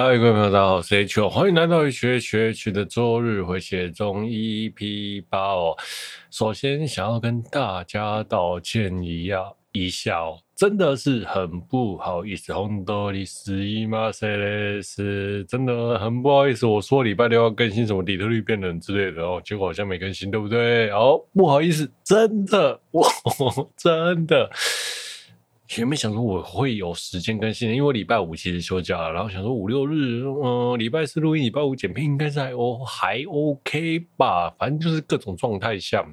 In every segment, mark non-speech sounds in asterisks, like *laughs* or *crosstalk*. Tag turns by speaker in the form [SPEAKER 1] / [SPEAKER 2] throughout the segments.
[SPEAKER 1] 嗨，各位朋友，大家好，我是 H，欢迎来到 H H H 的周日回血中 EP 八哦。首先，想要跟大家道歉一下，一下哦，真的是很不好意思，红豆里斯伊马塞雷斯，真的很不好意思。我说礼拜六要更新什么底特律变人之类的哦，结果好像没更新，对不对？哦，不好意思，真的，我真的。前面想说我会有时间更新，因为礼拜五其实休假了，然后想说五六日，嗯、礼拜四录音，礼拜五剪片，应该是还哦还 OK 吧，反正就是各种状态下。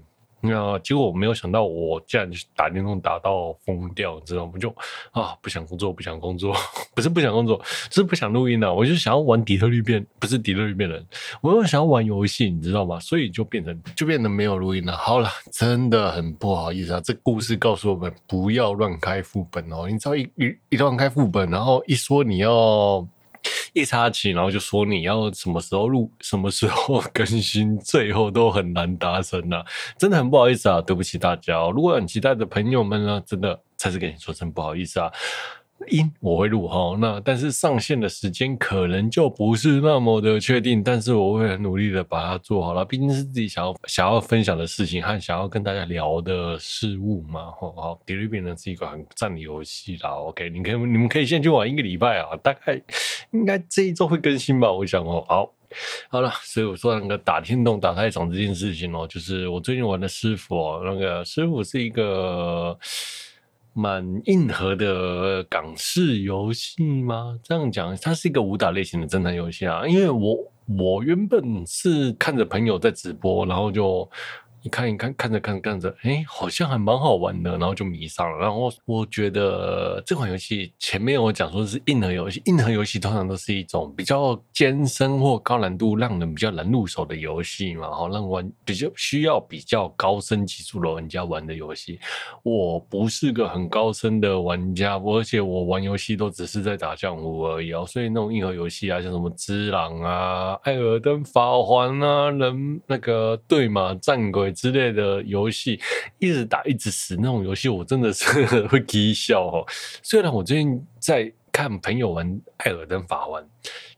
[SPEAKER 1] 那结果我没有想到，我竟然打电动打到疯掉，你知道吗？就啊，不想工作，不想工作，*laughs* 不是不想工作，是不想录音了。我就想要玩底特律变，不是底特律变人，我又想要玩游戏，你知道吗？所以就变成就变得没有录音了。好了，真的很不好意思啊。这故事告诉我们，不要乱开副本哦。你知道一一一乱开副本，然后一说你要。*laughs* 一插起，然后就说你要什么时候录，什么时候 *laughs* 更新，最后都很难达成啊，真的很不好意思啊，对不起大家。如果很期待的朋友们呢，真的再次跟你说声不好意思啊。音我会录哈，那但是上线的时间可能就不是那么的确定，但是我会很努力的把它做好了，毕竟是自己想要想要分享的事情和想要跟大家聊的事物嘛。好，好，底特律变人是一个很赞的游戏啦。OK，你可以你们可以先去玩一个礼拜啊，大概应该这一周会更新吧，我想哦。好，好了，所以我说那个打电动打太爽这件事情哦，就是我最近玩的师傅哦，那个师傅是一个。蛮硬核的港式游戏吗？这样讲，它是一个武打类型的侦探游戏啊。因为我我原本是看着朋友在直播，然后就。你看一看，看着看着看着，哎、好像还蛮好玩的，然后就迷上了。然后我觉得这款游戏前面我讲说是硬核游戏，硬核游戏通常都是一种比较艰深或高难度，让人比较难入手的游戏嘛，好让玩比较需要比较高深技术的玩家玩的游戏。我不是个很高深的玩家，而且我玩游戏都只是在打江湖而已哦。所以那种硬核游戏啊，像什么《只狼》啊，《艾尔登法环》啊，人那个对马战鬼。之类的游戏一直打一直死那种游戏，我真的是 *laughs* 会讥笑哦。虽然我最近在看朋友玩《艾尔登法环》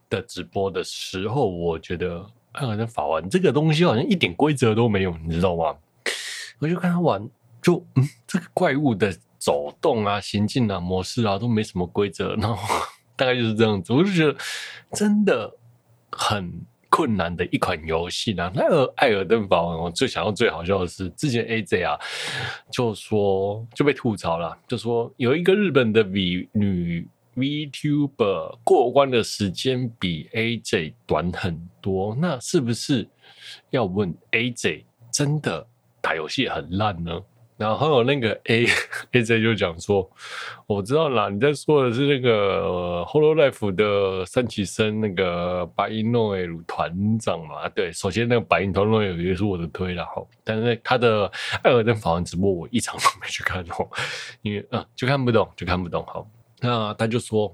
[SPEAKER 1] 的直播的时候，我觉得《艾尔登法环》这个东西好像一点规则都没有，你知道吗？我就看他玩，就嗯，这个怪物的走动啊、行进啊、模式啊都没什么规则，然后 *laughs* 大概就是这样子，我就觉得真的很。困难的一款游戏呢？那个《艾尔登法王》，我最想要最好笑的是，之前 AJ 啊就说就被吐槽了，就说有一个日本的 V 女 VTuber 过关的时间比 AJ 短很多，那是不是要问 AJ 真的打游戏很烂呢？然后还有那个 A *laughs* A J 就讲说，我知道啦，你在说的是那个 Hololive 的三期生那个白银诺艾鲁团长嘛？对，首先那个白银团诺艾鲁也是我的推了哈，但是他的艾尔登法环直播我一场都没去看哦，因为啊就看不懂，就看不懂。好，那他就说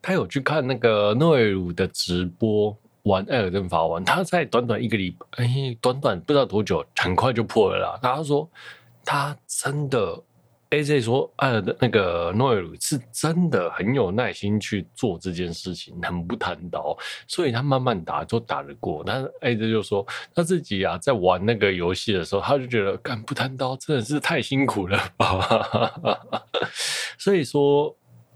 [SPEAKER 1] 他有去看那个诺艾鲁的直播玩艾尔登法环，他在短短一个礼拜，哎，短短不知道多久，很快就破了啦。他说。他真的，AJ 说，呃那个诺艾鲁是真的很有耐心去做这件事情，很不贪刀，所以他慢慢打就打得过。但是 AJ 就说他自己啊，在玩那个游戏的时候，他就觉得干不贪刀真的是太辛苦了。*laughs* 所以说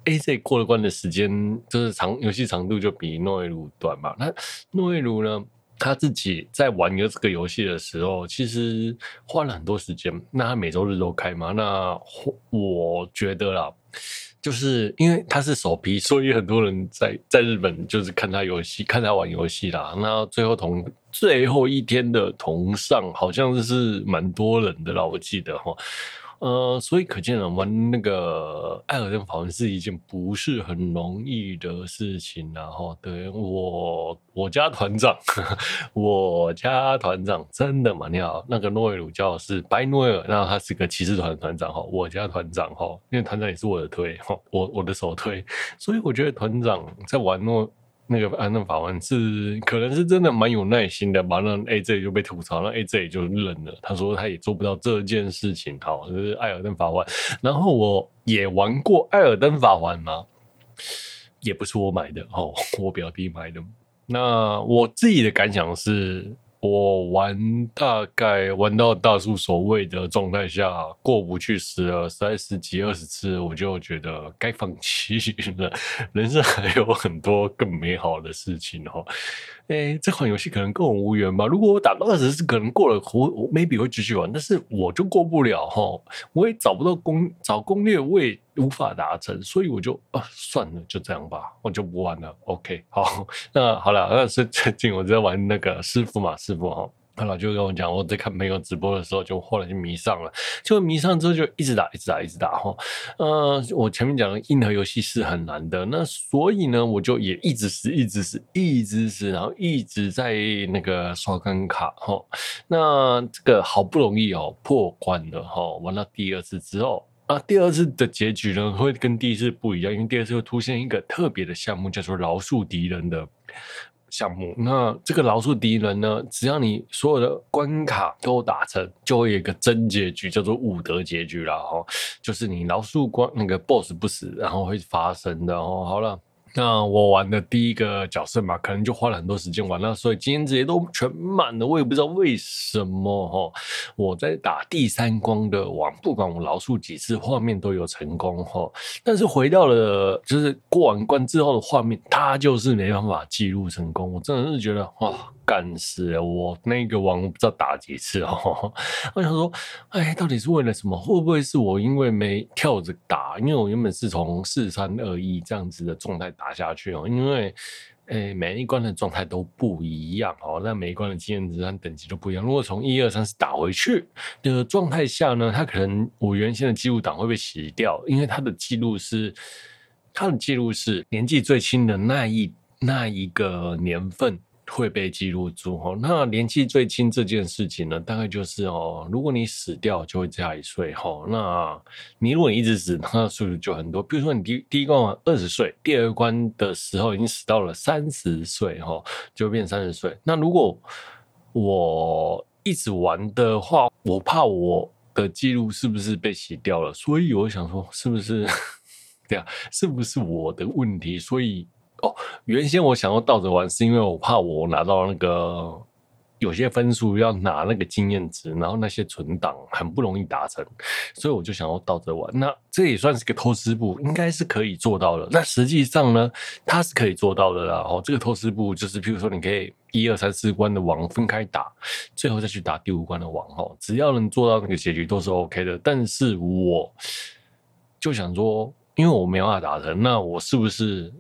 [SPEAKER 1] ，AJ 过了关的时间就是长，游戏长度就比诺艾鲁短嘛。那诺艾鲁呢？他自己在玩这个游戏的时候，其实花了很多时间。那他每周日都开嘛？那我觉得啦，就是因为他是首批，所以很多人在在日本就是看他游戏，看他玩游戏啦。那最后同最后一天的同上，好像是蛮多人的啦，我记得哈。呃，所以可见了玩那个艾尔登法环是一件不是很容易的事情，然后对我我家团长，*laughs* 我家团长真的蛮好，那个诺维鲁教是白诺尔，那他是个骑士团团长哈，我家团长哈，因为团长也是我的推哈，我我的首推，所以我觉得团长在玩诺。那个艾尔登法环是可能是真的蛮有耐心的，吧。那 AJ 就被吐槽，那 AJ 就认了，他说他也做不到这件事情。好，就是艾尔登法环，然后我也玩过艾尔登法环嘛？也不是我买的哦，我表弟买的。那我自己的感想是。我玩大概玩到大叔所谓的状态下过不去十了，三十几二十次，我就觉得该放弃了。人生还有很多更美好的事情哦。*laughs* 哎、这款游戏可能跟我无缘吧。如果我打到二十次，可能过了，我我 maybe 会继续玩，但是我就过不了哈。我也找不到攻，找攻略我也无法达成，所以我就啊算了，就这样吧，我就不玩了。OK，好，*laughs* 那好了，那是最近我在玩那个师傅嘛，师傅哈。他老就跟我讲，我在看朋友直播的时候，就后来就迷上了，就迷上之后就一直打，一直打，一直打哈。呃，我前面讲的硬核游戏是很难的，那所以呢，我就也一直死，一直死，一直死，然后一直在那个刷关卡哈。那这个好不容易哦破关了哈，玩到第二次之后，啊，第二次的结局呢会跟第一次不一样，因为第二次会出现一个特别的项目，叫做饶恕敌人的。项目，那这个饶恕敌人呢？只要你所有的关卡都打成，就会有一个真结局，叫做武德结局了哈。就是你饶恕关那个 BOSS 不死，然后会发生的哦。好了。那我玩的第一个角色嘛，可能就花了很多时间玩，了所以今天这些都全满了，我也不知道为什么哈。我在打第三关的网，不管我饶恕几次，画面都有成功哈。但是回到了就是过完关之后的画面，它就是没办法记录成功。我真的是觉得哇。干死我那个王，不知道打几次哦。*laughs* 我想说，哎，到底是为了什么？会不会是我因为没跳着打？因为我原本是从四三二一这样子的状态打下去哦。因为，哎，每一关的状态都不一样哦。那每一关的经验值和等级都不一样。如果从一二三四打回去的状态下呢，它可能我原先的记录档会被洗掉，因为它的记录是它的记录是年纪最轻的那一那一个年份。会被记录住哦。那年纪最轻这件事情呢，大概就是哦，如果你死掉就会加一岁哈。那你如果你一直死，那岁数就很多。比如说你第第一关二十岁，第二关的时候已经死到了三十岁哈，就变三十岁。那如果我一直玩的话，我怕我的记录是不是被洗掉了？所以我想说，是不是 *laughs* 对啊？是不是我的问题？所以。哦，原先我想要倒着玩，是因为我怕我拿到那个有些分数要拿那个经验值，然后那些存档很不容易达成，所以我就想要倒着玩。那这也算是个偷师步，应该是可以做到的。那实际上呢，它是可以做到的啦。哦，这个偷师步就是，譬如说，你可以一二三四关的王分开打，最后再去打第五关的王。哦，只要能做到那个结局都是 OK 的。但是我就想说，因为我没办法达成，那我是不是？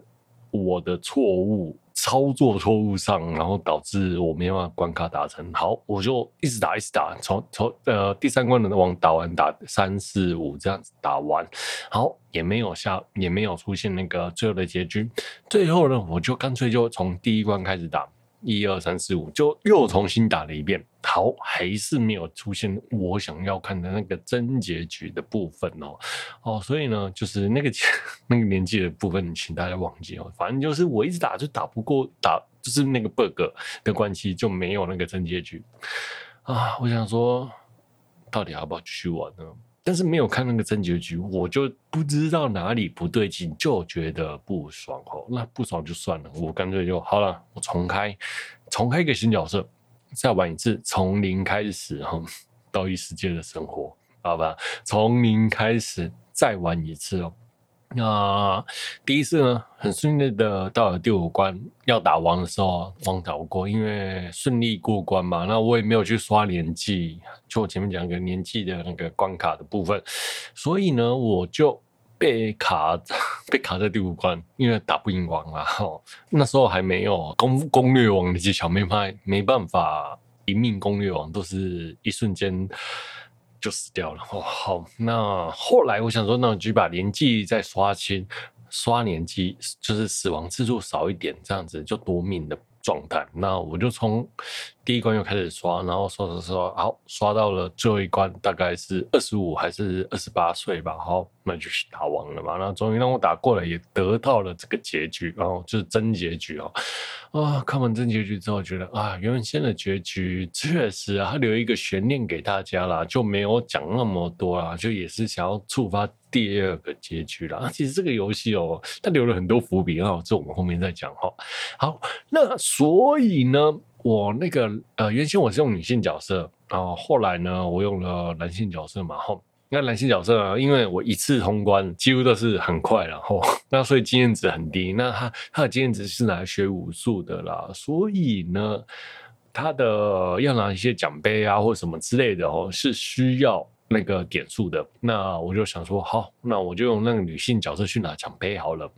[SPEAKER 1] 我的错误操作错误上，然后导致我没办法关卡达成。好，我就一直打，一直打，从从呃第三关的往打完，打三四五这样子打完，好，也没有下，也没有出现那个最后的结局。最后呢，我就干脆就从第一关开始打。一二三四五，就又重新打了一遍，好，还是没有出现我想要看的那个真结局的部分哦，哦，所以呢，就是那个 *laughs* 那个年纪的部分，请大家忘记哦。反正就是我一直打就打不过，打就是那个 bug 的关系，就没有那个真结局啊。我想说，到底要不要继续玩呢？但是没有看那个真结局，我就不知道哪里不对劲，就觉得不爽哦。那不爽就算了，我干脆就好了，我重开，重开一个新角色，再玩一次，从零开始哈，到异世界的生活，好吧，从零开始再玩一次哦。那第一次呢，很顺利的到了第五关，要打王的时候，王打不过，因为顺利过关嘛。那我也没有去刷年纪，就我前面讲个年纪的那个关卡的部分，所以呢，我就被卡 *laughs* 被卡在第五关，因为打不赢王啊。那时候还没有攻攻略王的技巧，没办没办法一命攻略王，都是一瞬间。就死掉了。哦，好，那后来我想说，那我就把年纪再刷新，刷年纪就是死亡次数少一点，这样子就夺命的状态。那我就从第一关又开始刷，然后刷刷刷，好，刷到了最后一关，大概是二十五还是二十八岁吧。好，那就是打完了嘛。那终于让我打过了，也得到了这个结局，然后就是真结局哦。啊，看完真结局之后，觉得啊，原先的结局确实啊，他留一个悬念给大家啦，就没有讲那么多啦，就也是想要触发第二个结局啦。*laughs* 其实这个游戏哦，它留了很多伏笔啊，这我们后面再讲哈。好，那所以呢，我那个呃，原先我是用女性角色，然后后来呢，我用了男性角色嘛，后。那男性角色啊，因为我一次通关几乎都是很快，然后那所以经验值很低。那他他的经验值是来学武术的啦，所以呢，他的要拿一些奖杯啊或什么之类的哦，是需要那个点数的。那我就想说，好，那我就用那个女性角色去拿奖杯好了。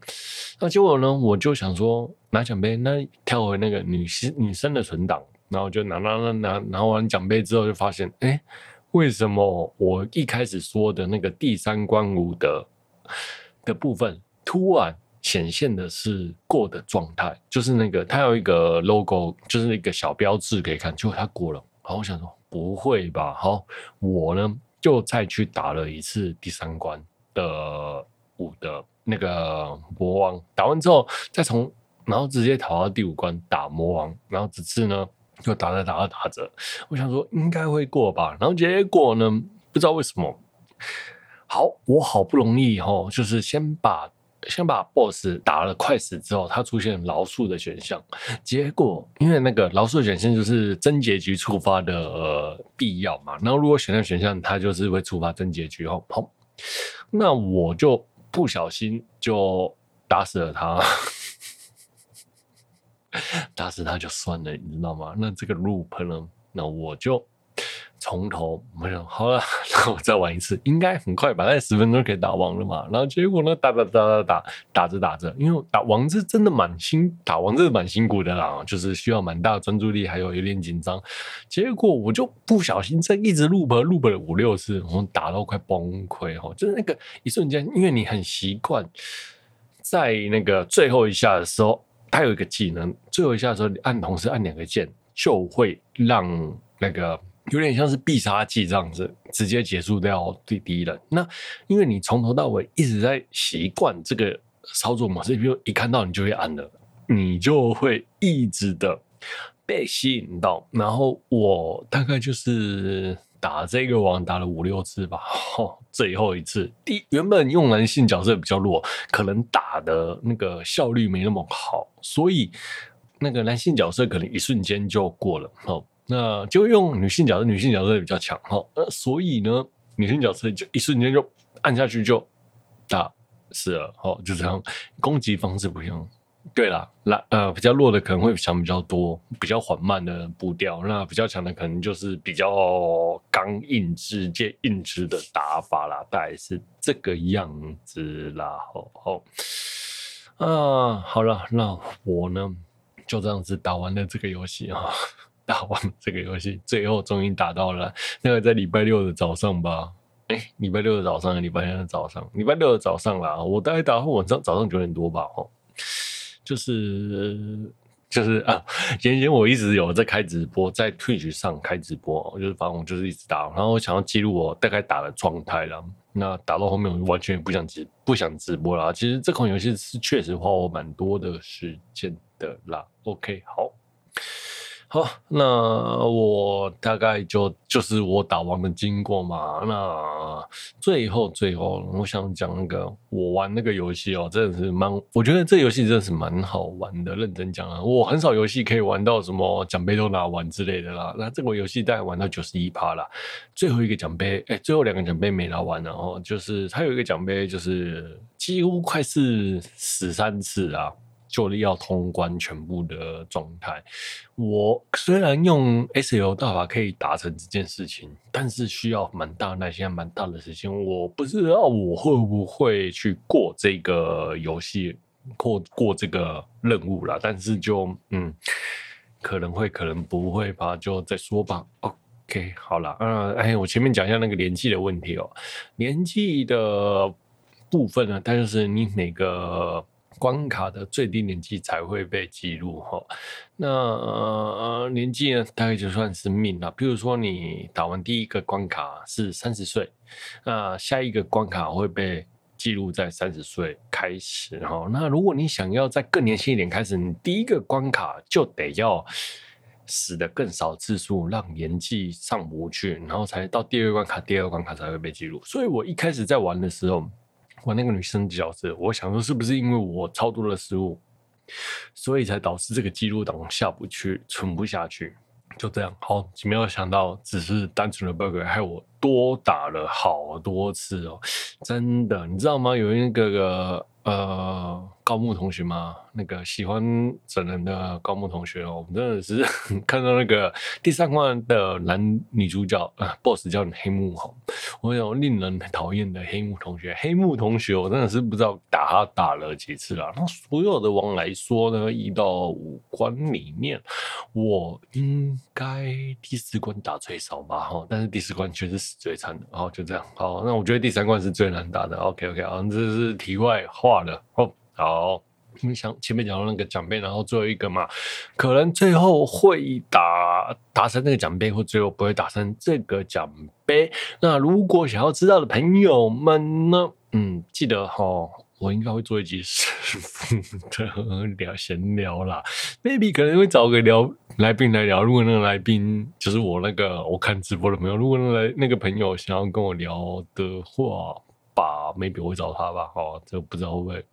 [SPEAKER 1] 那结果呢，我就想说拿奖杯，那跳回那个女性女生的存档，然后就拿拿拿拿拿完奖杯之后，就发现，哎、为什么我一开始说的那个第三关五德的部分，突然显现的是过的状态？就是那个它有一个 logo，就是那个小标志可以看，结果它过了。好，我想说不会吧？好，我呢就再去打了一次第三关的五的那个魔王，打完之后再从然后直接逃到第五关打魔王，然后这次呢。就打着打着打着，我想说应该会过吧，然后结果呢，不知道为什么，好，我好不容易齁，就是先把先把 BOSS 打了快死之后，它出现饶恕的选项，结果因为那个饶恕的选项就是真结局触发的、呃、必要嘛，然后如果选那选项，它就是会触发真结局哦，好，那我就不小心就打死了他。*laughs* 打死他就算了，你知道吗？那这个 loop 呢？那我就从头，我想好了，那我再玩一次，应该很快吧，那十分钟可以打完了嘛。然后结果呢，打打打打打打着打着，因为打王是真的蛮辛，打王真的蛮辛苦的啦，就是需要蛮大的专注力，还有有点紧张。结果我就不小心在一直 loop loop 了五六次，我打到快崩溃哈，就是那个一瞬间，因为你很习惯在那个最后一下的时候。它有一个技能，最后一下的时候，你按同时按两个键，就会让那个有点像是必杀技这样子，直接结束掉对敌人。那因为你从头到尾一直在习惯这个操作模式，比如一看到你就会按了，你就会一直的被吸引到。然后我大概就是。打这个王打了五六次吧，哦，*laughs* 最后一次，第原本用男性角色比较弱，可能打的那个效率没那么好，所以那个男性角色可能一瞬间就过了，哦，那就用女性角色，女性角色比较强，哦，那所以呢，女性角色就一瞬间就按下去就打死了，哦，就这样，攻击方式不一样。对啦，那呃比较弱的可能会强比较多，比较缓慢的步调，那比较强的可能就是比较刚硬直接硬直的打法啦，大概是这个样子啦。好好啊，好了，那我呢就这样子打完了这个游戏啊，*laughs* 打完这个游戏，最后终于打到了那个在礼拜六的早上吧？哎，礼拜六的早上，礼拜天的早上，礼拜六的早上啦，我大概打到晚上早上九点多吧，哦。就是就是啊，原先我一直有在开直播，在 Twitch 上开直播，就是反正我就是一直打，然后我想要记录我大概打的状态啦。那打到后面，我完全不想直不想直播啦。其实这款游戏是确实花我蛮多的时间的啦。OK，好。好，那我大概就就是我打王的经过嘛。那最后最后，我想讲那个我玩那个游戏哦，真的是蛮，我觉得这游戏真的是蛮好玩的。认真讲啊，我很少游戏可以玩到什么奖杯都拿完之类的啦。那这个游戏大概玩到九十一趴啦，最后一个奖杯，哎、最后两个奖杯没拿完，然后就是它有一个奖杯，就是几乎快是死三次啊。就要通关全部的状态，我虽然用 SL 大法可以达成这件事情，但是需要蛮大耐心、蛮大的时间。我不知道我会不会去过这个游戏，过过这个任务啦。但是就嗯，可能会，可能不会吧，就再说吧。OK，好了，嗯，哎，我前面讲一下那个年纪的问题哦。年纪的部分呢，它就是你每个关卡的最低年纪才会被记录哈。那、年纪呢，大概就算是命了。比如说你打完第一个关卡是三十岁，那下一个关卡会被记录在三十岁开始哈。那如果你想要再更年轻一点开始，你第一个关卡就得要。死的更少次数，让年纪上不去，然后才到第二关卡，第二关卡才会被记录。所以我一开始在玩的时候，我那个女生角色，我想说是不是因为我超多的食物，所以才导致这个记录档下不去，存不下去，就这样。好，没有想到只是单纯的 bug，害我多打了好多次哦，真的，你知道吗？有一个个呃。高木同学吗？那个喜欢整人的高木同学哦，我们真的是 *laughs* 看到那个第三关的男女主角啊，BOSS 叫你黑木哈，我有令人讨厌的黑木同学。黑木同学，我真的是不知道打他打了几次了。那所有的王来说呢，一到五关里面，我应该第四关打最少吧哈，但是第四关确实最惨的。好，就这样。好，那我觉得第三关是最难打的。OK OK 好，这是题外话了哦。好，我们想前面讲到那个奖杯，然后最后一个嘛，可能最后会打达成那个奖杯，或最后不会达成这个奖杯。那如果想要知道的朋友们呢，嗯，记得哈，我应该会做一集师傅的 *laughs* 聊闲聊啦，maybe 可能会找个聊来宾来聊。如果那个来宾就是我那个我看直播的朋友，如果那来那个朋友想要跟我聊的话吧，maybe 我会找他吧。哦，这不知道会不会。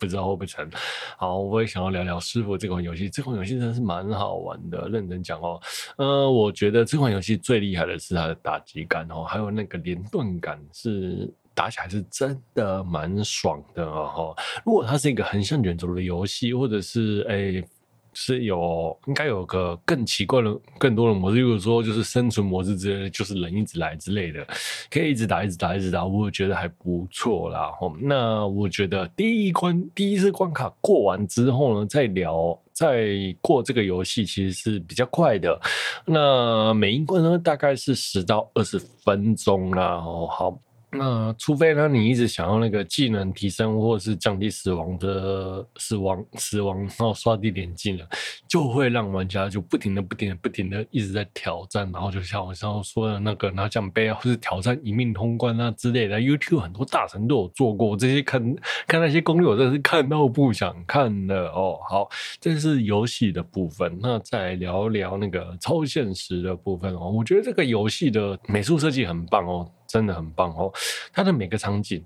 [SPEAKER 1] 不知道会不会成。好，我也想要聊聊师傅这款游戏。这款游戏真的是蛮好玩的，认真讲哦。呃，我觉得这款游戏最厉害的是它的打击感哦，还有那个连段感，是打起来是真的蛮爽的哦。如果它是一个横向卷轴的游戏，或者是诶。欸是有应该有个更奇怪的、更多的模式，比如说就是生存模式之类的，就是人一直来之类的，可以一直打、一直打、一直打，我觉得还不错啦。那我觉得第一关、第一次关卡过完之后呢，再聊、再过这个游戏其实是比较快的。那每一关呢，大概是十到二十分钟啦。哦，好。那除非呢，你一直想要那个技能提升或者是降低死亡的死亡死亡，然后刷低点技能，就会让玩家就不停的、不停的、不停的一直在挑战，然后就像我刚刚说的那个拿奖杯啊，或是挑战一命通关啊之类的。YouTube 很多大神都有做过这些看，看那些攻略，我真是看到不想看的哦。好，这是游戏的部分，那再聊聊那个超现实的部分哦。我觉得这个游戏的美术设计很棒哦。真的很棒哦！它的每个场景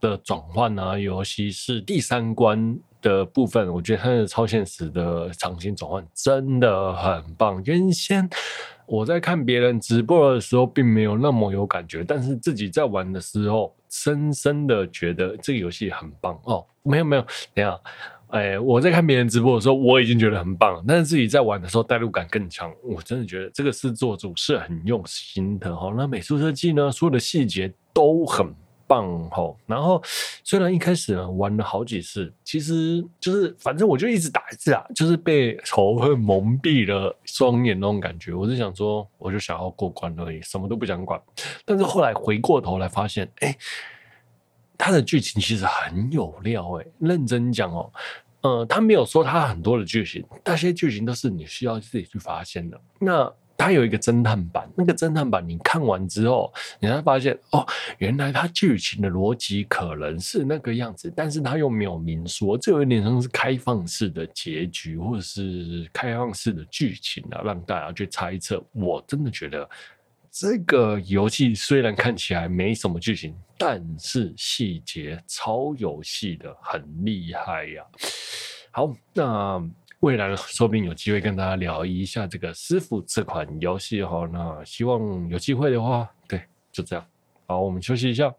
[SPEAKER 1] 的转换啊，尤其是第三关的部分，我觉得它的超现实的场景转换真的很棒。原先我在看别人直播的时候，并没有那么有感觉，但是自己在玩的时候，深深的觉得这个游戏很棒哦。没有没有，等下。哎，我在看别人直播的时候，我已经觉得很棒了，但是自己在玩的时候，代入感更强。我真的觉得这个是做主是很用心的哈。那美术设计呢，所有的细节都很棒哈。然后虽然一开始呢玩了好几次，其实就是反正我就一直打一次啊，就是被仇恨蒙蔽了双眼那种感觉。我是想说，我就想要过关而已，什么都不想管。但是后来回过头来发现，哎，它的剧情其实很有料哎，认真讲哦。呃，他没有说他很多的剧情，那些剧情都是你需要自己去发现的。那他有一个侦探版，那个侦探版你看完之后，你才发现哦，原来他剧情的逻辑可能是那个样子，但是他又没有明说，这有点像是开放式的结局，或者是开放式的剧情啊，让大家去猜测。我真的觉得。这个游戏虽然看起来没什么剧情，但是细节超有戏的，很厉害呀。好，那未来说不定有机会跟大家聊一下这个师傅这款游戏哈。那希望有机会的话，对，就这样。好，我们休息一下。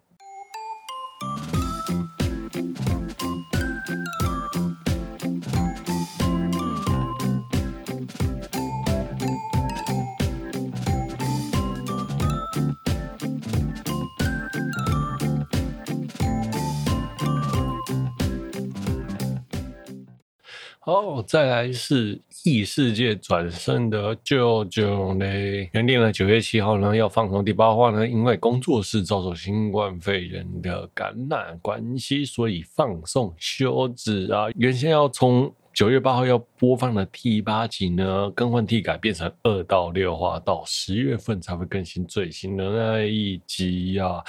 [SPEAKER 1] 哦，再来是异世界转生的舅舅嘞。原定了九月七号呢要放送第八话呢，因为工作室遭受新冠肺炎的感染关系，所以放送休止啊。原先要从九月八号要播放的第八集呢，更换替改变成二到六话，到十月份才会更新最新的那一集呀、啊。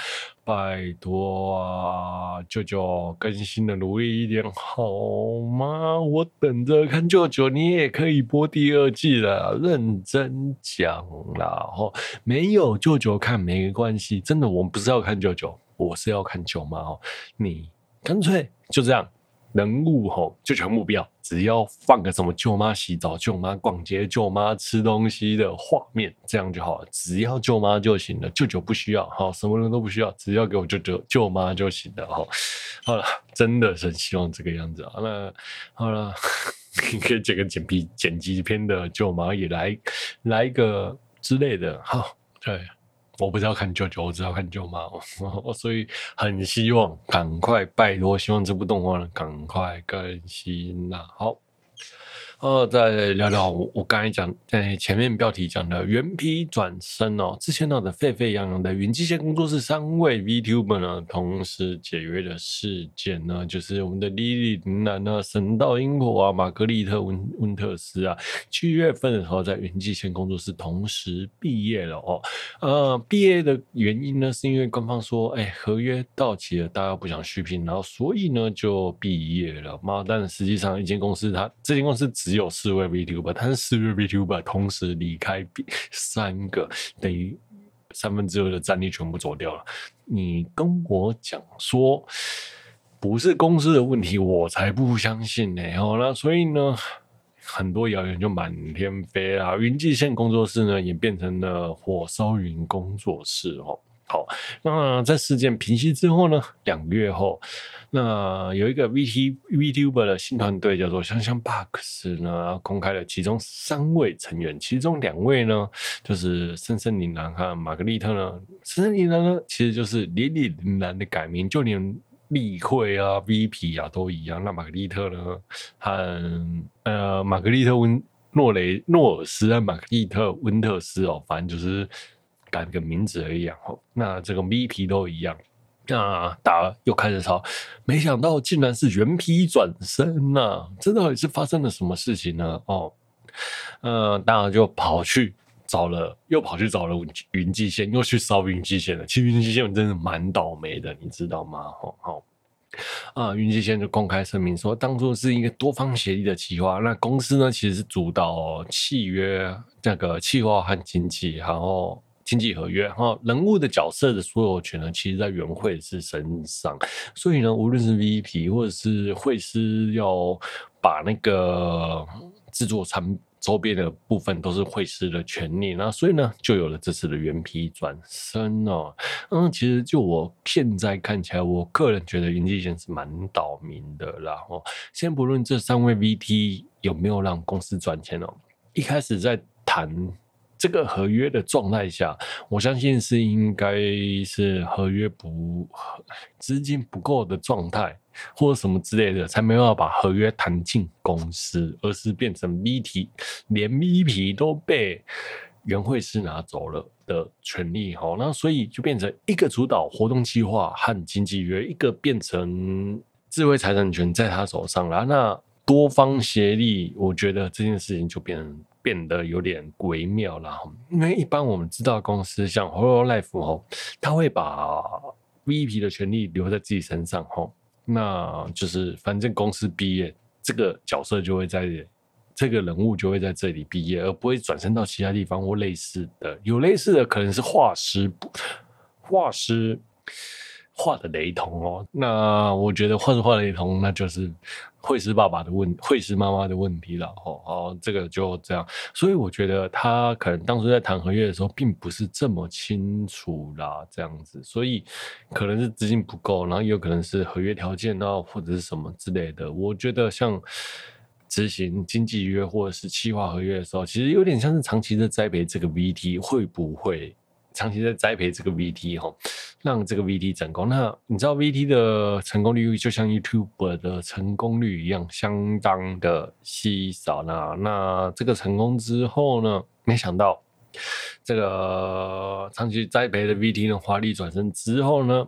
[SPEAKER 1] 拜托啊，舅舅更新的努力一点好吗？我等着看舅舅，你也可以播第二季了。认真讲啦，吼，没有舅舅看没关系，真的，我们不是要看舅舅，我是要看舅妈哦。你干脆就这样。人物吼就全部不要，只要放个什么舅妈洗澡、舅妈逛街、舅妈吃东西的画面，这样就好了。只要舅妈就行了，舅舅不需要，好，什么人都不需要，只要给我舅舅舅妈就行了。好，好了，真的是很希望这个样子啊。那好了，你 *laughs* 可以剪个剪辑剪辑片的舅妈也来来一个之类的。好，对。我不是要看舅舅，我只要看舅妈，*laughs* 我所以很希望赶快，拜托，希望这部动画呢赶快更新啦。好。呃，再聊聊我我刚才讲在前面标题讲的原皮转身哦，之前闹得沸沸扬扬的云际线工作室三位 VTuber 呢同时解约的事件呢，就是我们的莉莉铃兰啊、神道英火啊、玛格丽特温温特斯啊，七月份的时候在云际线工作室同时毕业了哦。呃，毕业的原因呢，是因为官方说，哎，合约到期了，大家不想续聘，然后所以呢就毕业了嘛。但实际上，一间公司它这间公司。只有四位 VTuber，但是四位 VTuber 同时离开，*laughs* 三个等于三分之二的战力全部走掉了。你跟我讲说不是公司的问题，我才不相信呢。哦，那所以呢，很多谣言就满天飞啊。云际线工作室呢，也变成了火烧云工作室哦。好，那在事件平息之后呢，两个月后，那有一个 VT VTuber 的新团队叫做香香 Box 呢，公开了其中三位成员，其中两位呢就是森森林兰和玛格丽特呢。森森林兰呢，其实就是莉莉铃兰的改名，就连立会啊、VP 啊都一样。那玛格丽特呢，和呃玛格丽特温诺雷诺尔斯和玛格丽特温特斯哦，反正就是。改个名字而已啊！那这个 VP 都一样，那打又开始吵，没想到竟然是原 P 转身呐、啊！这到底是发生了什么事情呢？哦，呃，当然就跑去找了，又跑去找了云际线，又去烧云际线了。其实云际线真的蛮倒霉的，你知道吗？哦，好啊，云际线就公开声明说，当初是一个多方协议的计划，那公司呢其实是主导契约那个企划和经济，然后。经济合约哈，人物的角色的所有权呢，其实在原绘师身上，所以呢，无论是 VP 或者是绘师要把那个制作产周边的部分，都是会师的权利。那所以呢，就有了这次的原 P 转身哦。嗯，其实就我现在看起来，我个人觉得云际线是蛮倒霉的啦。哦，先不论这三位 VT 有没有让公司赚钱哦，一开始在谈。这个合约的状态下，我相信是应该是合约不资金不够的状态，或者什么之类的，才没有把合约谈进公司，而是变成 VT，连 VP 都被原绘师拿走了的权利。好，那所以就变成一个主导活动计划和经纪约，一个变成智慧财产权在他手上了。那多方协力，我觉得这件事情就变成。变得有点微妙了，因为一般我们知道公司像 Hololive 哦，他会把 VP 的权利留在自己身上，那就是反正公司毕业，这个角色就会在这个人物就会在这里毕业，而不会转身到其他地方或类似的。有类似的可能是画师，画师。画的雷同哦，那我觉得画是画雷同，那就是绘师爸爸的问，绘师妈妈的问题了哦。哦，这个就这样，所以我觉得他可能当初在谈合约的时候，并不是这么清楚啦，这样子，所以可能是资金不够，然后也有可能是合约条件啊，或者是什么之类的。我觉得像执行经纪约或者是企划合约的时候，其实有点像是长期的栽培这个 VT 会不会？长期在栽培这个 VT 哈，让这个 VT 成功。那你知道 VT 的成功率就像 YouTube 的成功率一样，相当的稀少呢。那这个成功之后呢，没想到这个长期栽培的 VT 呢，华丽转身之后呢，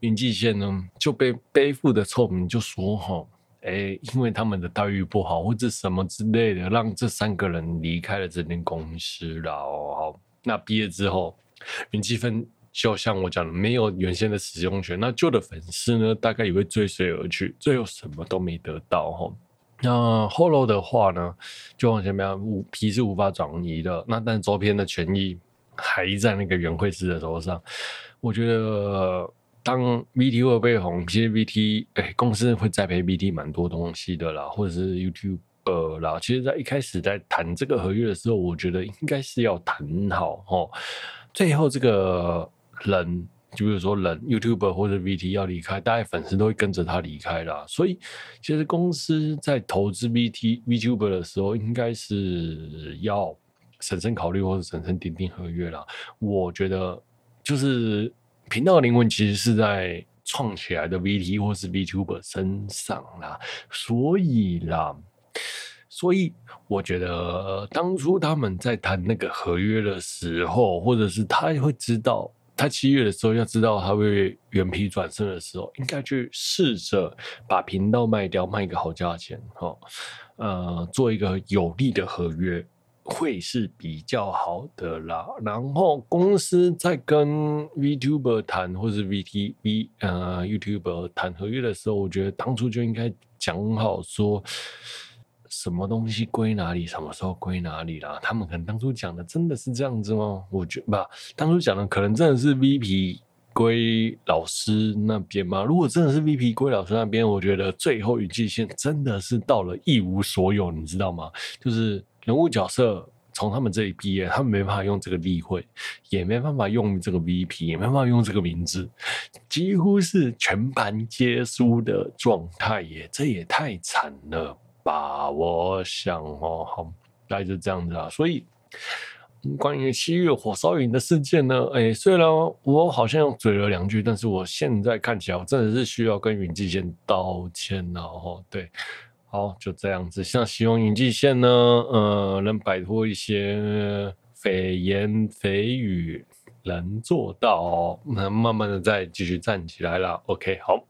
[SPEAKER 1] 云际线呢就被背负的臭名就说哈，哎，因为他们的待遇不好或者什么之类的，让这三个人离开了这间公司了。好，那毕业之后，云积分。就像我讲的，没有原先的使用权，那旧的粉丝呢，大概也会追随而去，最后什么都没得到哈。那后楼的话呢，就往前面无皮是无法转移的，那但周边的权益还在那个袁慧师的手上。我觉得当 VT 会被红，其实 VT 哎、公司会栽培 VT 蛮多东西的啦，或者是 YouTube 呃啦。其实，在一开始在谈这个合约的时候，我觉得应该是要谈好哦。最后这个。人，就比如说人 YouTube 或者 VT 要离开，大概粉丝都会跟着他离开啦。所以，其实公司在投资 VT VTuber 的时候，应该是要审慎考虑或者审慎订定合约啦。我觉得，就是频道的灵魂其实是在创起来的 VT 或是 VTuber 身上啦。所以啦，所以我觉得当初他们在谈那个合约的时候，或者是他会知道。他七月的时候，要知道他会原批转身的时候，应该去试着把频道卖掉，卖一个好价钱，哈，呃，做一个有利的合约，会是比较好的啦。然后公司在跟 VTuber 谈，或是 VTV 呃 YouTuber 谈合约的时候，我觉得当初就应该讲好说。什么东西归哪里，什么时候归哪里啦？他们可能当初讲的真的是这样子吗？我觉得吧，当初讲的可能真的是 VP 归老师那边吗？如果真的是 VP 归老师那边，我觉得最后云际线真的是到了一无所有，你知道吗？就是人物角色从他们这里毕业，他们没办法用这个例会，也没办法用这个 VP，也没办法用这个名字，几乎是全盘皆输的状态耶！这也太惨了。吧，我想哦，好，大概就这样子啊。所以，关于七月火烧云的事件呢，哎、虽然我好像嘴了两句，但是我现在看起来，我真的是需要跟云际线道歉了哦。对，好，就这样子。像希望云际线呢，呃，能摆脱一些绯言蜚语，能做到，那慢慢的再继续站起来了。OK，好，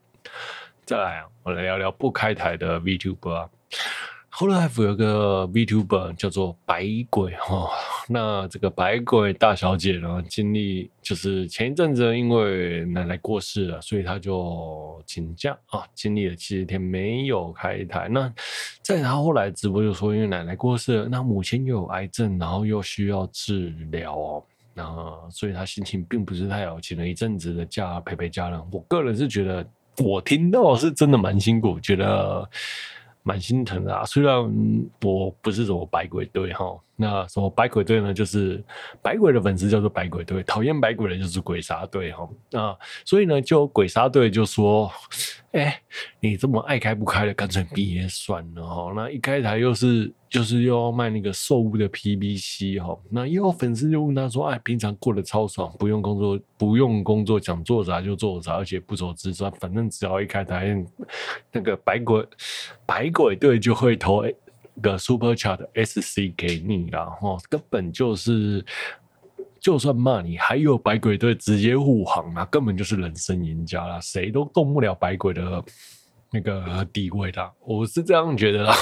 [SPEAKER 1] 再来啊，我来聊聊不开台的 VTuber 啊。后来有有个 VTuber 叫做白鬼哈，那这个白鬼大小姐呢，经历就是前一阵子因为奶奶过世了，所以她就请假啊，经历了七十天没有开台。那在她后来直播就说，因为奶奶过世了，那母亲又有癌症，然后又需要治疗哦，那所以她心情并不是太好，请了一阵子的假陪陪家人。我个人是觉得，我听到是真的蛮辛苦，觉得。蛮心疼的啊，虽然我不是什么百鬼队哈，那什么百鬼队呢？就是百鬼的粉丝叫做百鬼队，讨厌百鬼的就是鬼杀队哈。那所以呢，就鬼杀队就说。哎、你这么爱开不开的，干脆毕业算了哈。那一开台又是就是又要卖那个兽物的 PVC 哈。那又有粉丝就问他说：“哎，平常过得超爽，不用工作，不用工作，想做啥就做啥，而且不走直刷，反正只要一开台，那个百鬼百鬼队就会投个 Super Chat SC 给你啦。哈，根本就是。”就算骂你，还有百鬼队直接护航啊，根本就是人生赢家啦，谁都动不了百鬼的那个地位啦。我是这样觉得啦。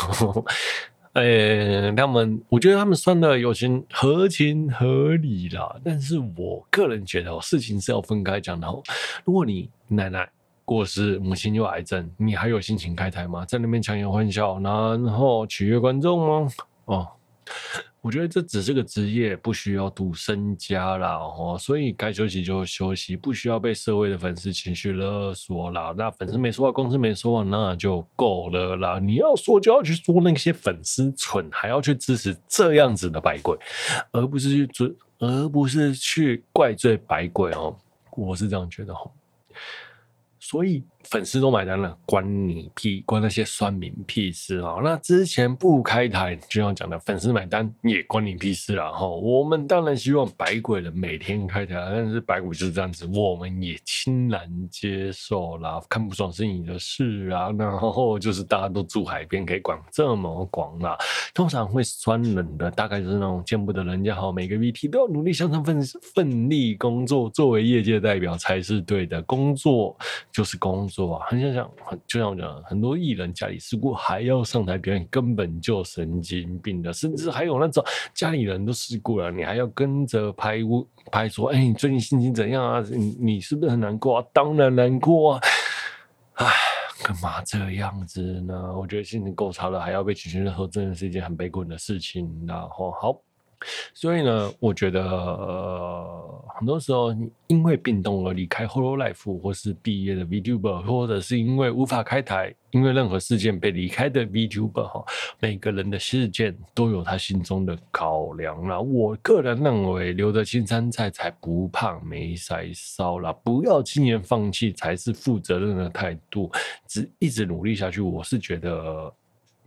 [SPEAKER 1] *laughs* 呃、他们，我觉得他们算的有情合情合理啦。但是我个人觉得，事情是要分开讲的。如果你奶奶过世，母亲又癌症，你还有心情开台吗？在那边强颜欢笑，然后取悦观众吗？哦。我觉得这只是个职业，不需要赌身家啦，哦，所以该休息就休息，不需要被社会的粉丝情绪勒索啦。那粉丝没说话，公司没说话，那就够了啦。你要说就要去说那些粉丝蠢，还要去支持这样子的百鬼，而不是去追，而不是去怪罪百鬼哦。我是这样觉得哦。所以粉丝都买单了，关你屁，关那些酸民屁事啊！那之前不开台，就像讲的，粉丝买单也关你屁事了哈。我们当然希望百鬼的每天开台，但是百鬼就是这样子，我们也欣然接受啦。看不爽是你的事啊，然后就是大家都住海边，可以管这么广啦。通常会酸人的，大概就是那种见不得人家好，每个 VT 都要努力向上奋奋力工作，作为业界代表才是对的。工作就是工作啊，很想想，很就像我讲，很多艺人家里事故还要上台表演，根本就神经病的。甚至还有那种家里人都事故了，你还要跟着拍拍说，哎，你最近心情怎样啊？你你是不是很难过啊？当然难过啊！唉，干嘛这样子呢？我觉得心情够差了，还要被群群的说，真的是一件很悲观的事情。然后好。所以呢，我觉得、很多时候因为病痛而离开 Hololive 或是毕业的 VTuber，或者是因为无法开台，因为任何事件被离开的 VTuber 哈，每个人的事件都有他心中的考量啦。我个人认为，留得青山在才不怕没柴烧啦，不要轻言放弃才是负责任的态度，只一直努力下去。我是觉得，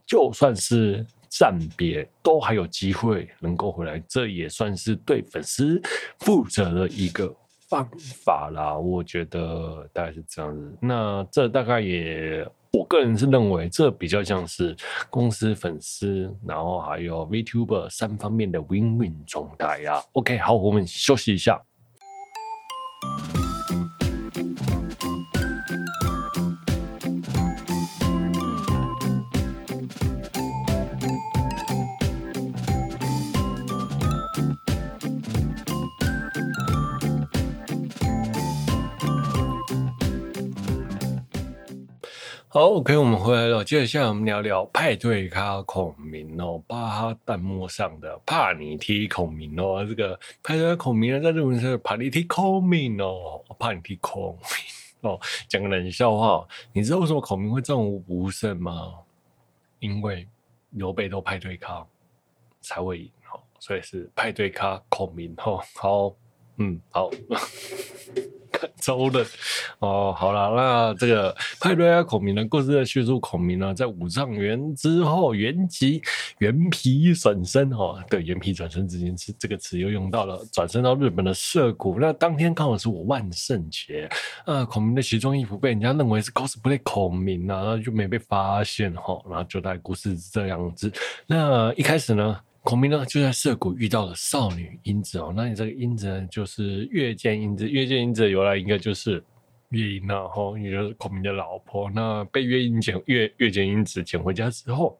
[SPEAKER 1] 就算是。暂别都还有机会能够回来，这也算是对粉丝负责的一个方法啦。我觉得大概是这样子。那这大概也，我个人是认为这比较像是公司、粉丝，然后还有 VTuber 三方面的 Win-Win 状态呀。OK，好，我们休息一下。好，OK，我们回来了。接下来我们聊聊派对咖孔明哦，巴哈弹幕上的帕尼提孔明哦，这个派对咖孔明呢，在日文是帕尼提孔明哦，帕尼提孔明哦。讲个冷笑话，你知道为什么孔明会战无不胜吗？因为刘备都派对咖才会赢哦，所以是派对咖孔明哦。好，嗯，好。*laughs* 周的哦，好了，那这个派对咖孔明的故事的叙述，孔明呢，在五丈原之后，原籍原皮转生哦，对，原皮转生之间是，这个词又用到了，转生到日本的涩谷。那当天刚好是我万圣节，呃，孔明的西装衣服被人家认为是 cosplay 孔明啊，然后就没被发现哈，然后就在故事是这样子。那一开始呢？孔明呢，就在涩谷遇到了少女英子哦。那你这个英子呢，就是月见英子。月见英子由来应该就是月英然后也就是孔明的老婆。那被月英捡月月见英子捡回家之后，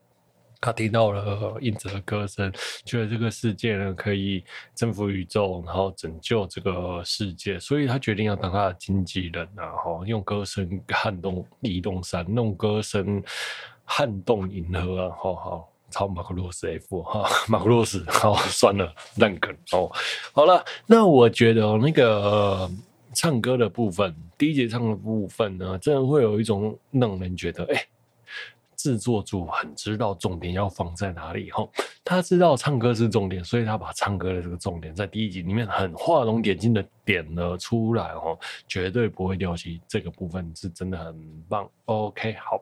[SPEAKER 1] 他听到了英子的歌声，觉得这个世界呢可以征服宇宙，然后拯救这个世界，所以他决定要当他的经纪人，然后用歌声撼动移动山，用歌声撼动银河啊！好好。超马克洛斯 F 哈，马克洛斯，好算了，烂梗哦。好了，那我觉得那个、唱歌的部分，第一节唱的部分呢，真的会有一种让人觉得，哎、制作组很知道重点要放在哪里哈。他知道唱歌是重点，所以他把唱歌的这个重点在第一集里面很画龙点睛的点了出来哦，绝对不会掉漆。这个部分是真的很棒。OK，好。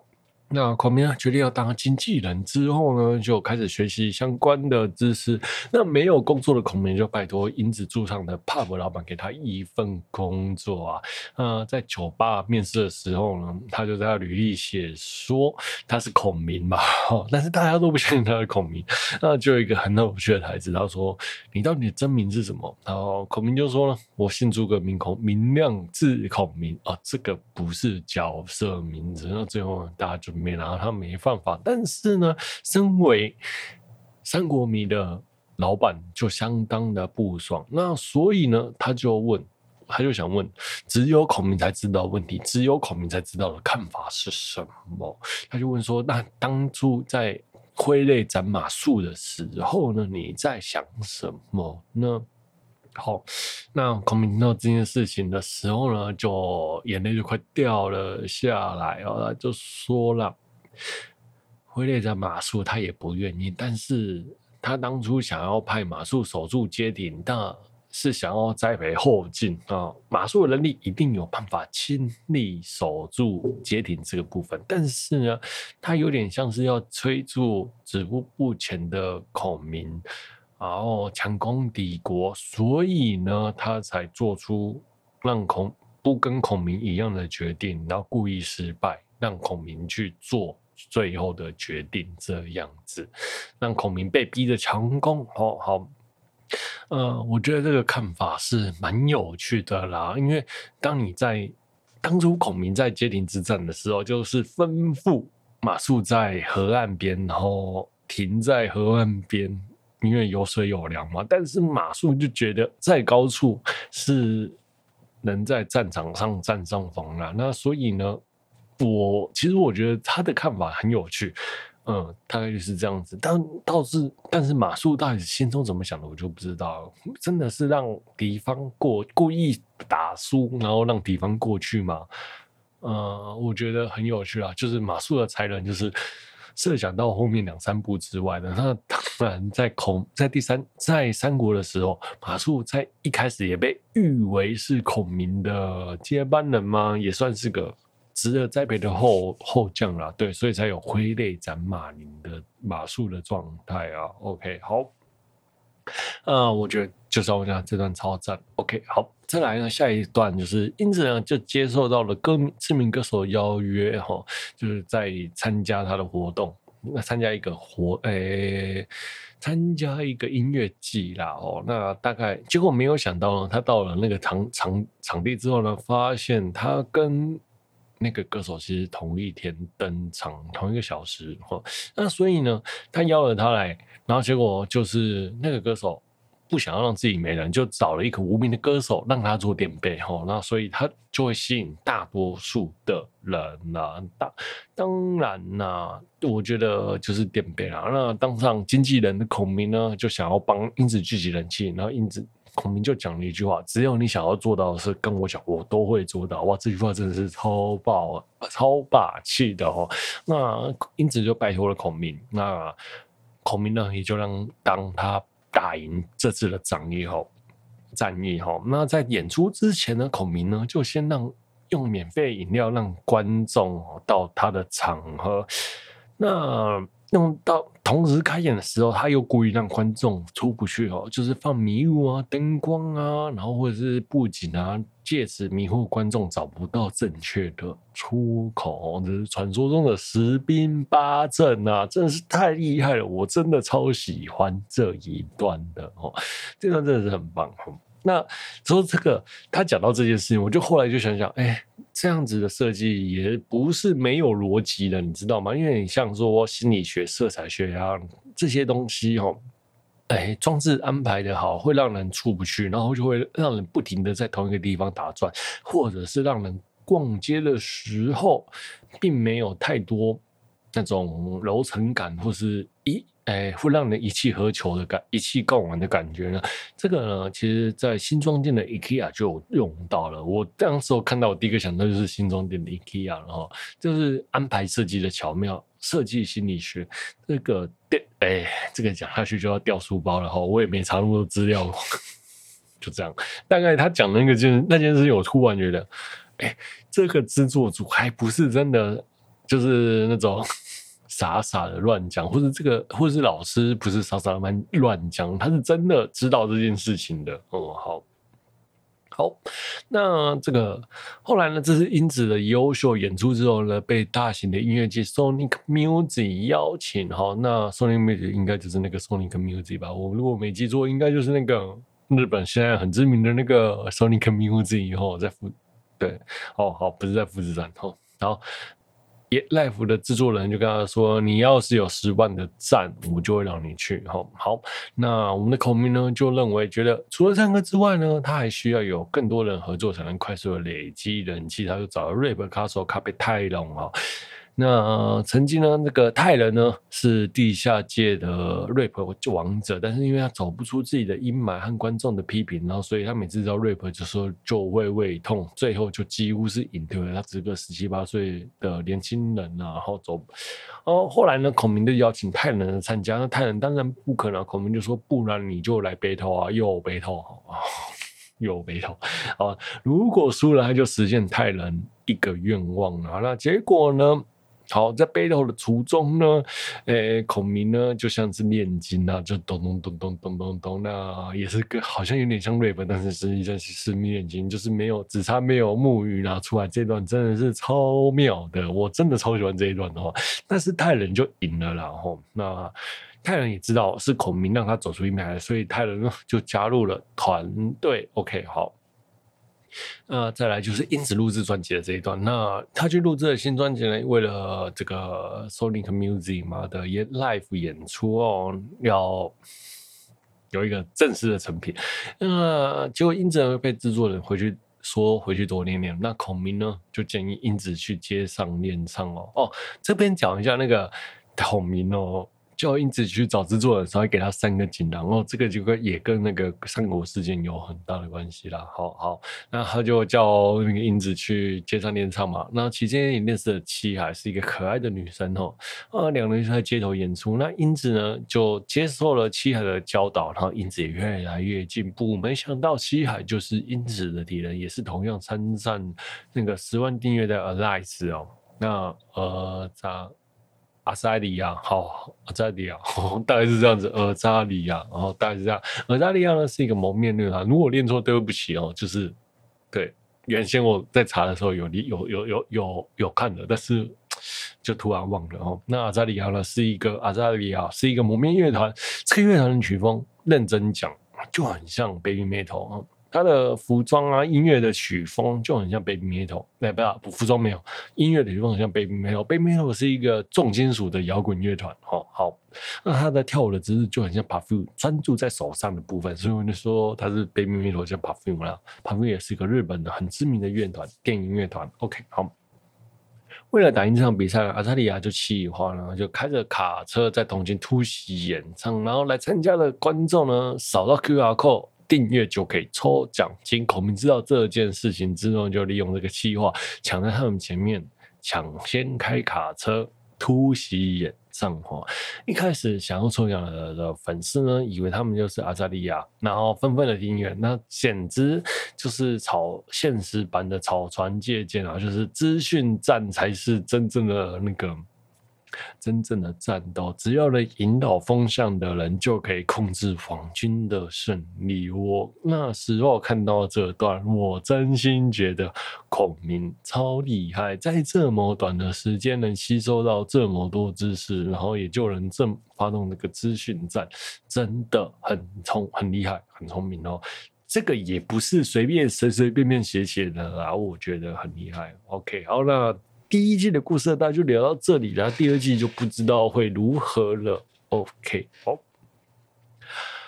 [SPEAKER 1] 那孔明啊，决定要当经纪人之后呢，就开始学习相关的知识。那没有工作的孔明就拜托英子驻唱的 pub 老板给他一份工作啊。呃，在酒吧面试的时候呢，他就在履历写说他是孔明嘛，但是大家都不相信他是孔明。那就有一个很有趣的台词，他说：“你到底的真名是什么？”然后孔明就说了：“我姓诸葛名孔，名亮字孔明。”哦，这个不是角色名字。那最后，大家就。没拿他没办法，但是呢，身为三国迷的老板就相当的不爽。那所以呢，他就问，他就想问，只有孔明才知道问题，只有孔明才知道的看法是什么？他就问说：“那当初在挥泪斩马谡的时候呢，你在想什么呢？”好，那孔明听到这件事情的时候呢，就眼泪就快掉了下来哦。就说了，挥泪斩马谡，他也不愿意，但是他当初想要派马谡守住街亭，那是想要栽培后进啊，马谡的能力一定有办法亲力守住街亭这个部分，但是呢，他有点像是要催促止步不前的孔明，然后强攻敌国，所以呢，他才做出让孔不跟孔明一样的决定，然后故意失败，让孔明去做最后的决定，这样子，让孔明被逼着强攻，好好。呃，我觉得这个看法是蛮有趣的啦，因为当你在当初孔明在街亭之战的时候，就是吩咐马谡在河岸边，然后停在河岸边，因为有水有粮嘛。但是马謖就觉得在高处是能在战场上占上风啦，那所以呢，我其实我觉得他的看法很有趣。嗯，大概就是这样子，但倒是，但是马謖到底心中怎么想的，我就不知道。真的是让敌方过，故意打输，然后让敌方过去吗？嗯，我觉得很有趣啊。就是马謖的才能，就是设想到后面两三步之外的。那当然，在孔在第三在三国的时候，马谡在一开始也被誉为是孔明的接班人嘛？也算是个。值得栽培的后后将啦，对，所以才有挥泪斩马宁的马谡的状态啊。OK，好，呃，我觉得就是我讲这段超赞。OK，好，再来呢，下一段就是因此呢，就接受到了歌知名歌手邀约哈，就是在参加他的活动，那参加一个活，诶、参加一个音乐季啦。哦，那大概结果没有想到呢，他到了那个场场场地之后呢，发现他跟那个歌手其实同一天登场，同一个小时，那所以呢，他邀了他来，然后结果就是那个歌手不想要让自己没人，就找了一个无名的歌手让他做垫背，哈，那所以他就会吸引大多数的人呐，当当然呐，我觉得就是垫背啦。那当上经纪人的孔明呢，就想要帮英子聚集人气，然后英子。孔明就讲了一句话：“只要你想要做到的事，跟我讲，我都会做到。”哇，这句话真的是超爆、超霸气的哦。那因此就拜托了孔明。那孔明呢，也就让当他打赢这次的战役后，战役后，那在演出之前呢，孔明呢就先让用免费饮料让观众到他的场合。那用到同时开演的时候，他又故意让观众出不去哦，就是放迷雾啊、灯光啊，然后或者是布景啊，借此迷惑观众找不到正确的出口。这是传说中的十兵八阵啊，真的是太厉害了！我真的超喜欢这一段的哦，这段真的是很棒。那说这个，他讲到这件事情，我就后来就想想，哎、这样子的设计也不是没有逻辑的，你知道吗？因为你像说心理学、色彩学啊这些东西哦，哎、装置安排的好，会让人出不去，然后就会让人不停的在同一个地方打转，或者是让人逛街的时候，并没有太多那种楼层感，或是咦。哎，会让人一气呵成的感，一气共玩的感觉呢？这个呢，其实在新装店的 IKEA 就有用到了。我当时候看到，我第一个想到就是新装店的 IKEA，然后就是安排设计的巧妙，设计心理学。这个店，哎，这个讲下去就要掉书包了哈。我也没查那么多资料，*laughs* 就这样。大概他讲那个就是那件事情，我突然觉得，哎，这个制作组还不是真的，就是那种。傻傻的乱讲，或者这个，或者是老师不是傻傻的乱讲，他是真的知道这件事情的。嗯，好，好，那这个后来呢，这是英子的优秀演出之后呢，被大型的音乐界 Sonic Music 邀请。好，那 Sonic Music 应该就是那个 Sonic Music 吧？我如果没记错，应该就是那个日本现在很知名的那个 Sonic Music。以后在富对，哦，好，不是在富士山。好，也。Life 的制作人就跟他说：“你要是有十万的赞，我就会让你去。”哈，好，那我们的孔明呢，就认为觉得除了唱歌之外呢，他还需要有更多人合作才能快速的累积人气。他就找了 rap 歌手卡贝泰隆啊，那曾经呢，那个泰人呢是地下界的 rap 王者，但是因为他走不出自己的阴霾和观众的批评，然后所以他每次只要 rap 就说就会胃痛，最后就几乎是隐退了。他只个十七八岁的年轻人啊，然后走。哦，后来呢，孔明就邀请泰人参加，那泰人当然不可能，孔明就说不然你就来 battle 啊，又 battle 啊。*laughs* 又 battle 啊！如果输了，他就实现泰人一个愿望啊。那结果呢？好，在 battle 的途中呢，诶、孔明呢就像是念经啊，就咚咚咚咚咚咚咚，那也是个好像有点像 rap，但是实际上是是念经，就是没有只差没有木鱼拿出来。这段真的是超妙的，我真的超喜欢这一段的话。但是泰人就赢了啦，然后那。泰人也知道是孔明让他走出阴霾，所以泰人呢就加入了团队。OK，好，那再来就是因子录制专辑的这一段。那他去录制的新专辑呢，为了这个 Sonic Music 嘛的演 Live 演出哦，要有一个正式的成品。那结果因子被制作人回去说回去多练练。那孔明呢就建议因子去街上练唱哦。哦，这边讲一下那个孔明哦。就因此去找制作人，稍微给他三个锦囊，哦这个就跟也跟那个三国事件有很大的关系啦。好好，那他就叫那个英子去街上练唱嘛。那期间也认识了七海，是一个可爱的女生哦。啊，两人就在街头演出。那英子呢就接受了七海的教导，然后英子也越来越进步。没想到七海就是英子的敌人，也是同样参战那个十万订阅的 Alice 哦。那呃咋？阿扎里亚，好，阿扎里亚，*laughs* 大概是这样子。阿扎里亚，然后大概是这样。阿扎里亚呢是一个蒙面乐团，如果练错，对不起哦。就是对，原先我在查的时候有有有有有有看的，但是 *tsk* 就突然忘了哦。那阿扎里亚呢是一个阿扎里亚是一个蒙面乐团，这个乐团的曲风认真讲就很像 Baby Metal 啊。他的服装啊，音乐的曲风就很像 Baby Metal，哎，不要，服装没有，音乐的曲风很像 Baby Metal。Baby Metal 是一个重金属的摇滚乐团，哦，好，那他的跳舞的姿势就很像 Perfume，专注在手上的部分，所以我就说他是 Baby Metal 叫 Perfume 啦。Perfume 也是一个日本的很知名的乐团，电音乐团。OK，好，为了打赢这场比赛，阿萨利亚就企划了，就开着卡车在东京突袭演唱，然后来参加的观众呢，扫到 QR code。订阅就可以抽奖金。孔明知道这件事情之后，就利用这个计划，抢在他们前面，抢先开卡车突袭演唱。哈，一开始想要抽奖的的粉丝呢，以为他们就是阿扎利亚，然后纷纷的订阅。那简直就是草现实版的草船借箭啊！就是资讯战才是真正的那个。真正的战斗，只要能引导风向的人，就可以控制皇军的胜利。我那时候看到这段，我真心觉得孔明超厉害，在这么短的时间能吸收到这么多知识，然后也就能这么发动那个资讯战，真的很聪很厉害，很聪明哦。这个也不是随便随随便便写写的啦，我觉得很厉害。OK，好，那。第一季的故事大家就聊到这里了，第二季就不知道会如何了。OK，好，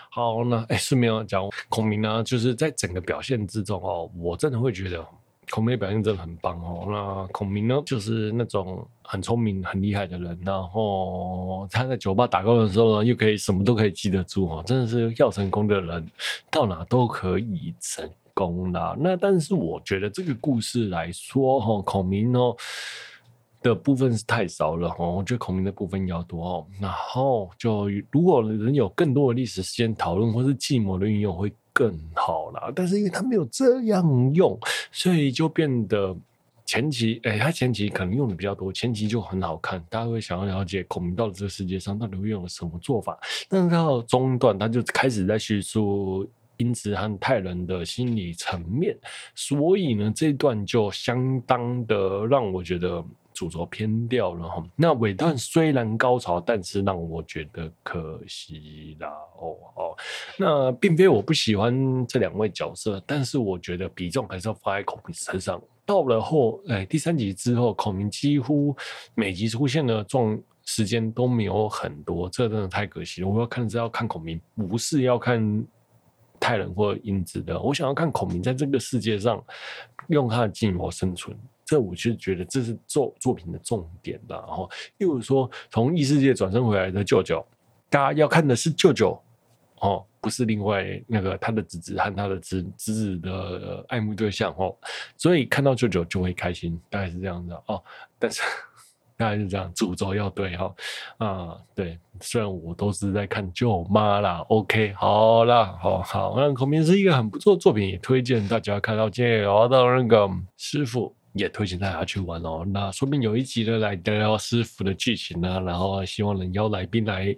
[SPEAKER 1] 好，那哎，顺便要讲孔明呢，就是在整个表现之中哦，我真的会觉得孔明的表现真的很棒哦。那孔明呢，就是那种很聪明、很厉害的人，然后他在酒吧打工的时候呢，又可以什么都可以记得住哦，真的是要成功的人，到哪都可以成。功啦，那但是我觉得这个故事来说，哈，孔明哦的部分是太少了，哈，我觉得孔明的部分要多哦。然后就如果能有更多的历史时间讨论，或是计谋的运用会更好啦。但是因为他没有这样用，所以就变得前期，哎，他前期可能用的比较多，前期就很好看，大家会想要了解孔明到底这个世界上到底会用了什么做法。但是到中段，他就开始在叙述。因此，和泰人的心理层面，所以呢，这段就相当的让我觉得主轴偏掉了哈。那尾段虽然高潮，但是让我觉得可惜啦。哦哦，那并非我不喜欢这两位角色，但是我觉得比重还是要放在孔明身上。到了后，哎，第三集之后，孔明几乎每集出现的状时间都没有很多，这真的太可惜了。我要看是要看孔明，不是要看。泰人或英子的，我想要看孔明在这个世界上用他的计谋生存，这我就觉得这是作作品的重点了。然后，例如说从异世界转身回来的舅舅，大家要看的是舅舅哦，不是另外那个他的侄子和他的侄侄子的爱慕对象哦。所以看到舅舅就会开心，大概是这样子哦。但是。大概是这样，主轴要对哈啊，对，虽然我都是在看舅妈啦，OK，好啦，好好，那孔明是一个很不错的作品，也推荐大家看到。今天聊到那个师傅。也推荐大家去玩哦。那说不定有一集的来聊聊师傅的剧情呢，然后希望能邀来宾来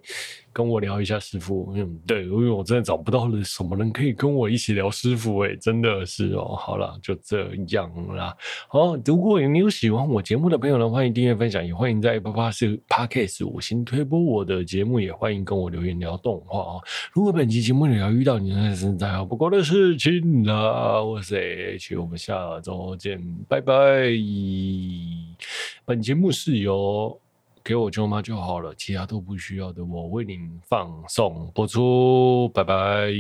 [SPEAKER 1] 跟我聊一下师傅。嗯，对，因为我真的找不到了什么人可以跟我一起聊师傅，诶，真的是哦。好了，就这样啦。好，如果你有喜欢我节目的朋友呢，欢迎订阅分享，也欢迎在 Podcast 五星推播我的节目，也欢迎跟我留言聊动画哦。如果本期节目你要遇到你那是再好不过的事情了，我是 H，我们下周见，拜拜。本节目是由给我舅妈就好了，其他都不需要的，我为您放送播出，拜拜。